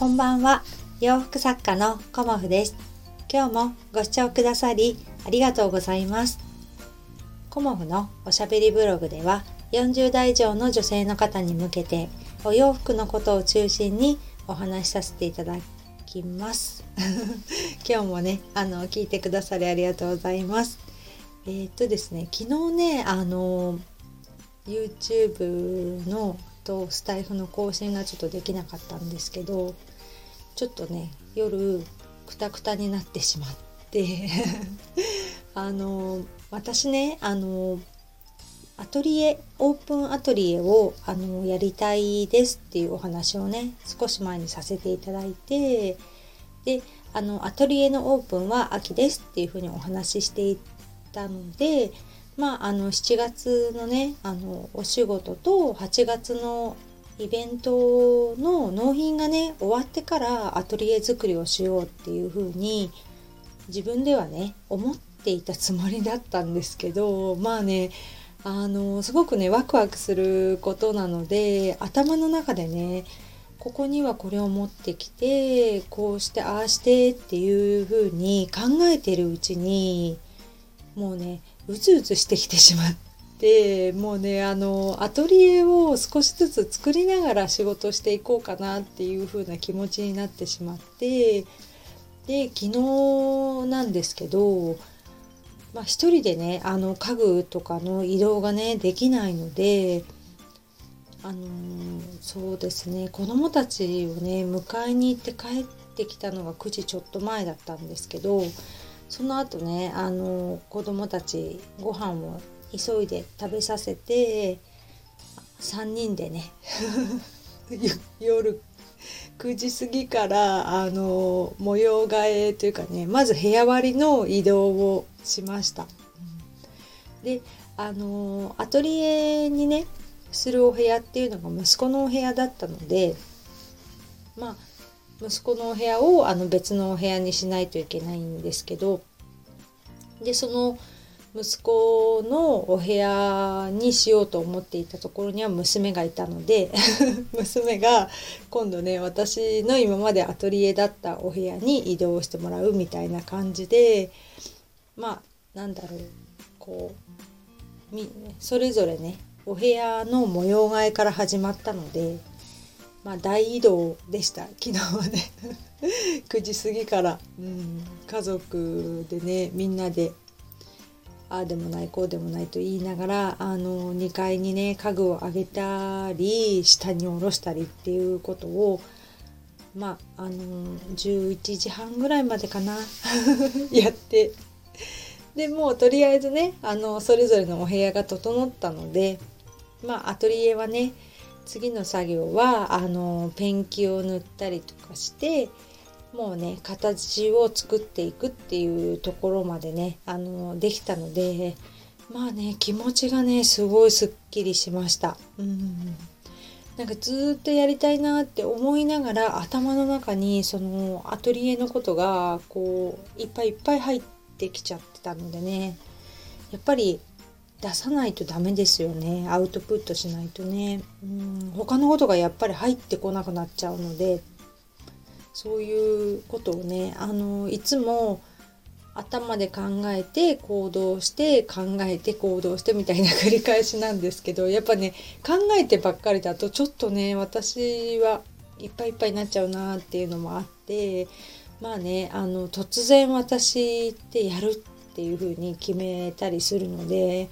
こんばんは。洋服作家のコモフです。今日もご視聴くださりありがとうございます。コモフのおしゃべりブログでは40代以上の女性の方に向けてお洋服のことを中心にお話しさせていただきます。今日もねあの聞いてくださりありがとうございます。えー、っとですね昨日ねあの YouTube のとスタイフの更新がちょっとできなかったんですけどちょっとね夜くたくたになってしまって あの私ねあのアトリエオープンアトリエをあのやりたいですっていうお話をね少し前にさせていただいてであのアトリエのオープンは秋ですっていうふうにお話ししていたのでまあ、あの7月のねあのお仕事と8月のイベントの納品がね終わってからアトリエ作りをしようっていう風に自分ではね思っていたつもりだったんですけどまあねあのすごくねワクワクすることなので頭の中でねここにはこれを持ってきてこうしてああしてっていう風に考えてるうちにもうねうつうつしてきてしまって。でもうねあのアトリエを少しずつ作りながら仕事していこうかなっていう風な気持ちになってしまってで昨日なんですけどまあ、一人でねあの家具とかの移動がねできないのであの、そうですね子供たちをね迎えに行って帰ってきたのが9時ちょっと前だったんですけどその後ねあの子供たちご飯を急いで食べさせて3人でね 夜9時過ぎからあの模様替えというかねまず部屋割りの移動をしました。であのアトリエにねするお部屋っていうのが息子のお部屋だったのでまあ息子のお部屋をあの別のお部屋にしないといけないんですけどでその息子のお部屋にしようと思っていたところには娘がいたので 娘が今度ね私の今までアトリエだったお部屋に移動してもらうみたいな感じでまあなんだろうこうみそれぞれねお部屋の模様替えから始まったのでまあ大移動でした。昨日はね 9時過ぎから、うん、家族でねみんなでああでもないこうでもないと言いながらあの2階にね家具を上げたり下に下ろしたりっていうことをまああの11時半ぐらいまでかな やって。でもうとりあえずねあのそれぞれのお部屋が整ったのでまあアトリエはね次の作業はあのペンキを塗ったりとかしてもうね形を作っていくっていうところまでねあのできたのでまあね気持ちがねすごいすっきりしました。うん。なんかずっとやりたいなって思いながら頭の中にそのアトリエのことがこういっぱいいっぱい入ってきちゃってたのでねやっぱり出さないとダメですよね。アウトプットしないとね。うん。他のことがやっぱり入ってこなくなっちゃうのでそういうことをねあのいつも頭で考えて行動して考えて行動してみたいな繰り返しなんですけどやっぱね考えてばっかりだとちょっとね私はいっぱいいっぱいになっちゃうなっていうのもあってまあねあの突然私ってやるっていう風に決めたりするので、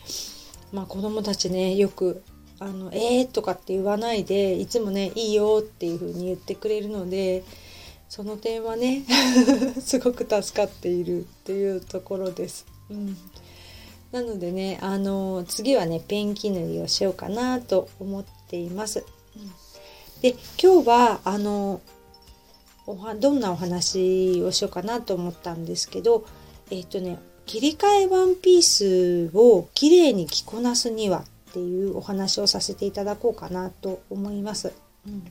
まあ、子供たちねよく「あのえー」とかって言わないでいつもね「いいよ」っていう風に言ってくれるのでその点はね すごく助かっているっていうところです。うんなのでね、あの次はね、ペンキ塗りをしようかなと思っています。うん、で、今日は、あの、おはどんなお話をしようかなと思ったんですけど、えっ、ー、とね、切り替えワンピースをきれいに着こなすにはっていうお話をさせていただこうかなと思います。うん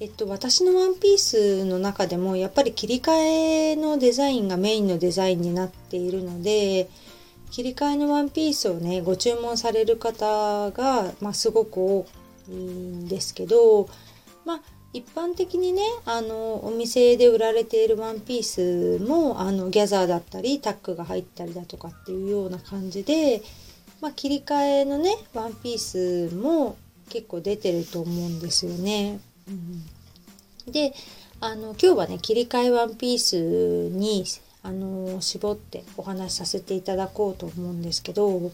えっと、私のワンピースの中でもやっぱり切り替えのデザインがメインのデザインになっているので切り替えのワンピースをねご注文される方が、まあ、すごく多いんですけど、まあ、一般的にねあのお店で売られているワンピースもあのギャザーだったりタックが入ったりだとかっていうような感じで、まあ、切り替えのねワンピースも結構出てると思うんですよね。うん、であの今日はね切り替えワンピースにあの絞ってお話しさせていただこうと思うんですけど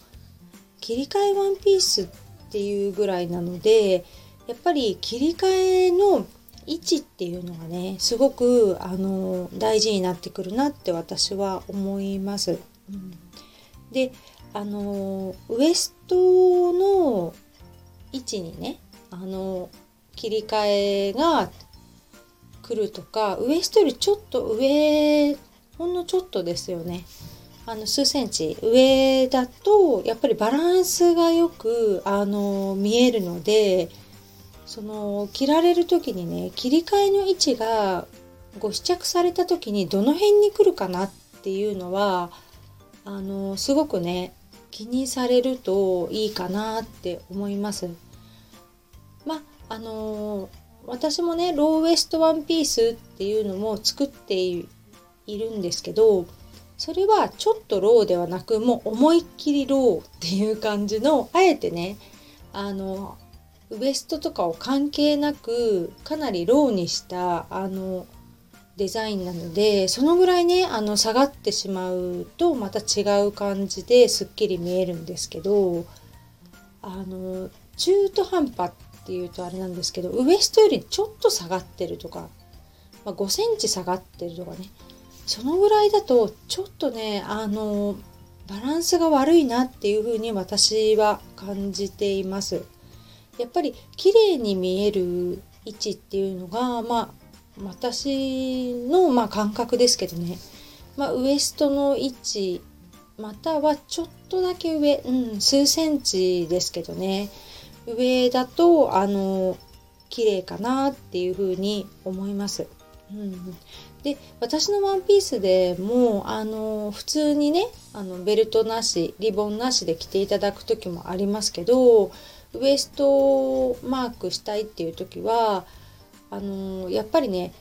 切り替えワンピースっていうぐらいなのでやっぱり切り替えの位置っていうのがねすごくあの大事になってくるなって私は思います。うん、であのウエストの位置にねあの切り替えが来るとかウエストよりちょっと上ほんのちょっとですよねあの数センチ上だとやっぱりバランスがよくあの見えるのでその着られる時にね切り替えの位置がご試着された時にどの辺に来るかなっていうのはあのすごくね気にされるといいかなって思います。まああの私もねローウエストワンピースっていうのも作っているんですけどそれはちょっとローではなくもう思いっきりローっていう感じのあえてねあのウエストとかを関係なくかなりローにしたあのデザインなのでそのぐらいねあの下がってしまうとまた違う感じですっきり見えるんですけどあの中途半端っていうとあれなんですけどウエストよりちょっと下がってるとか、まあ、5センチ下がってるとかね。そのぐらいだとちょっとねあのバランスが悪いなっていうふうに私は感じています。やっぱり綺麗に見える位置っていうのがまあ私のまあ感覚ですけどね、まあ、ウエストの位置またはちょっとだけ上、うん、数センチですけどね。上だとあの綺麗かなっていうふうに思います。うん、で私のワンピースでもあの普通にねあのベルトなしリボンなしで着ていただく時もありますけどウエストマークしたいっていう時はあのやっぱりね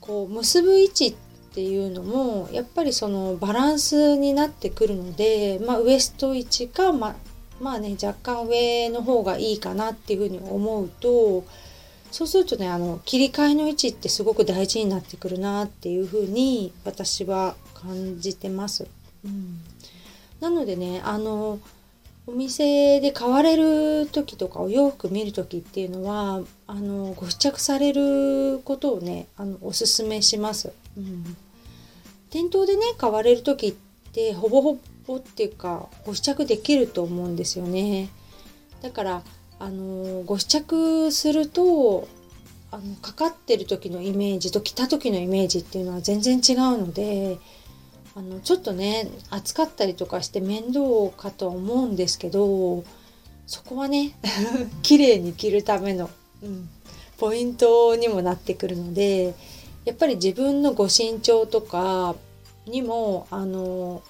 こう結ぶ位置っていうのもやっぱりそのバランスになってくるので、まあ、ウエスト位置か、ままあね若干上の方がいいかなっていうふうに思うとそうするとねあの切り替えの位置ってすごく大事になってくるなっていうふうに私は感じてます。うん、なのでねあのお店で買われる時とかお洋服見る時っていうのはあのご試着されることをねあのおすすめします。うん、店頭でね買われる時ってほぼほぼっていうかご試着できると思うんですよね。だからあのご試着するとあのかかってる時のイメージと着た時のイメージっていうのは全然違うのであのちょっとね暑かったりとかして面倒かとは思うんですけどそこはね 綺麗に着るための、うん、ポイントにもなってくるのでやっぱり自分のご身長とかにもあの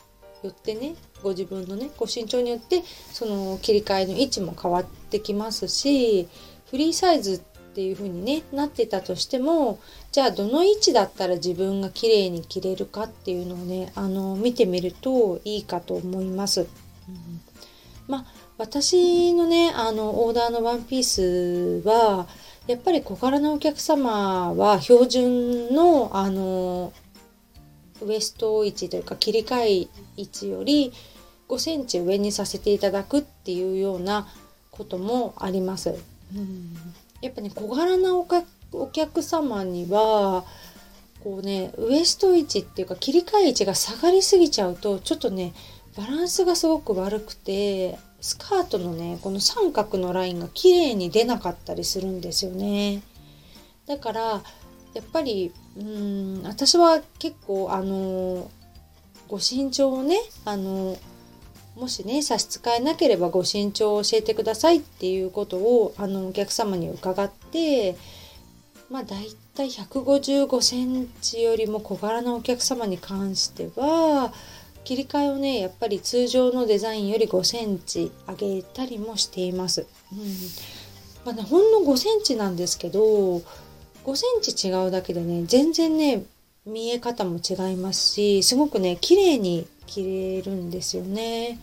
よってねご自分のねご身長によってその切り替えの位置も変わってきますしフリーサイズっていう風にねなってたとしてもじゃあどの位置だったら自分が綺麗に着れるかっていうのをねあの見てみるといいかと思います。うん、まあ私のねあのオーダーのワンピースはやっぱり小柄なお客様は標準のあのウエスト位置というか切り替え位置より5センチ上にさせていただくっていうようなこともあります。うんやっぱね小柄なお客様にはこうねウエスト位置っていうか切り替え位置が下がりすぎちゃうとちょっとねバランスがすごく悪くてスカートのねこの三角のラインが綺麗に出なかったりするんですよねだからやっぱりうん私は結構あのご身長をねあのもしね差し支えなければご身長を教えてくださいっていうことをあのお客様に伺ってまあ大体155センチよりも小柄なお客様に関しては切り替えをねやっぱり通常のデザインより5センチ上げたりもしています。うんまあね、ほんの5センチなんですけど5センチ違うだけでね全然ね見え方も違いますしすごくね綺麗に着れるんですよね。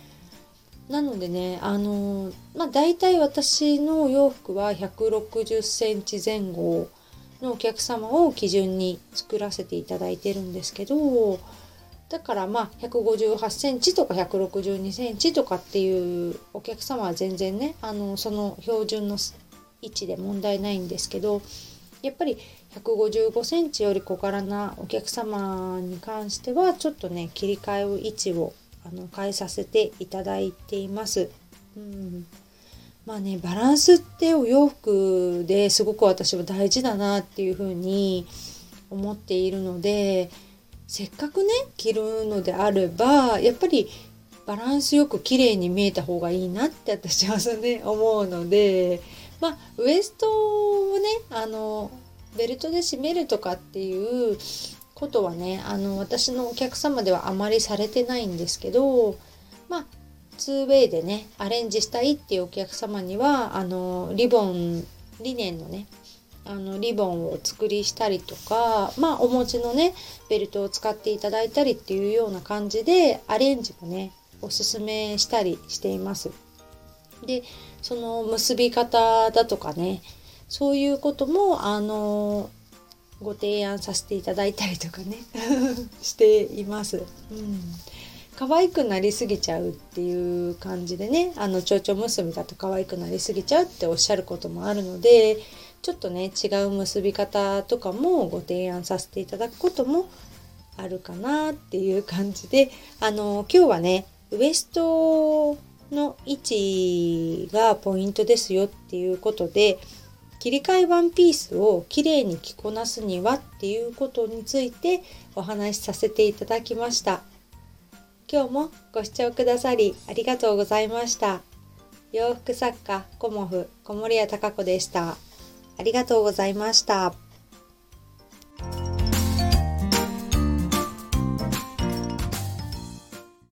なのでねあのまあ大体私の洋服は160センチ前後のお客様を基準に作らせていただいてるんですけどだからまあ158センチとか162センチとかっていうお客様は全然ねあのその標準の位置で問題ないんですけどやっぱり155センチより小柄なお客様に関してはちょっとね切り替えを位置をあの変えさせていただいています。うんまあねバランスってお洋服ですごく私は大事だなっていうふうに思っているのでせっかくね着るのであればやっぱりバランスよく綺麗に見えた方がいいなって私はね思うのでまあウエストをねあのベルトで締めるとかっていうことはねあの私のお客様ではあまりされてないんですけどまあ 2way でねアレンジしたいっていうお客様にはあのリボンリネンのねあのリボンをお作りしたりとかまあお持ちのねベルトを使っていただいたりっていうような感じでアレンジもねおすすめしたりしています。でその結び方だとかね。そういうこともあのご提案させていただいたりとかね。しています。うん。可愛くなりすぎちゃうっていう感じでね。あの蝶々結びだと可愛くなりすぎちゃうっておっしゃることもあるのでちょっとね違う結び方とかもご提案させていただくこともあるかなっていう感じであの今日はねウエストの位置がポイントですよっていうことで切り替えワンピースをきれいに着こなすにはっていうことについてお話しさせていただきました。今日もご視聴くださりありがとうございました。洋服作家コモフ小森屋隆子でした。ありがとうございました。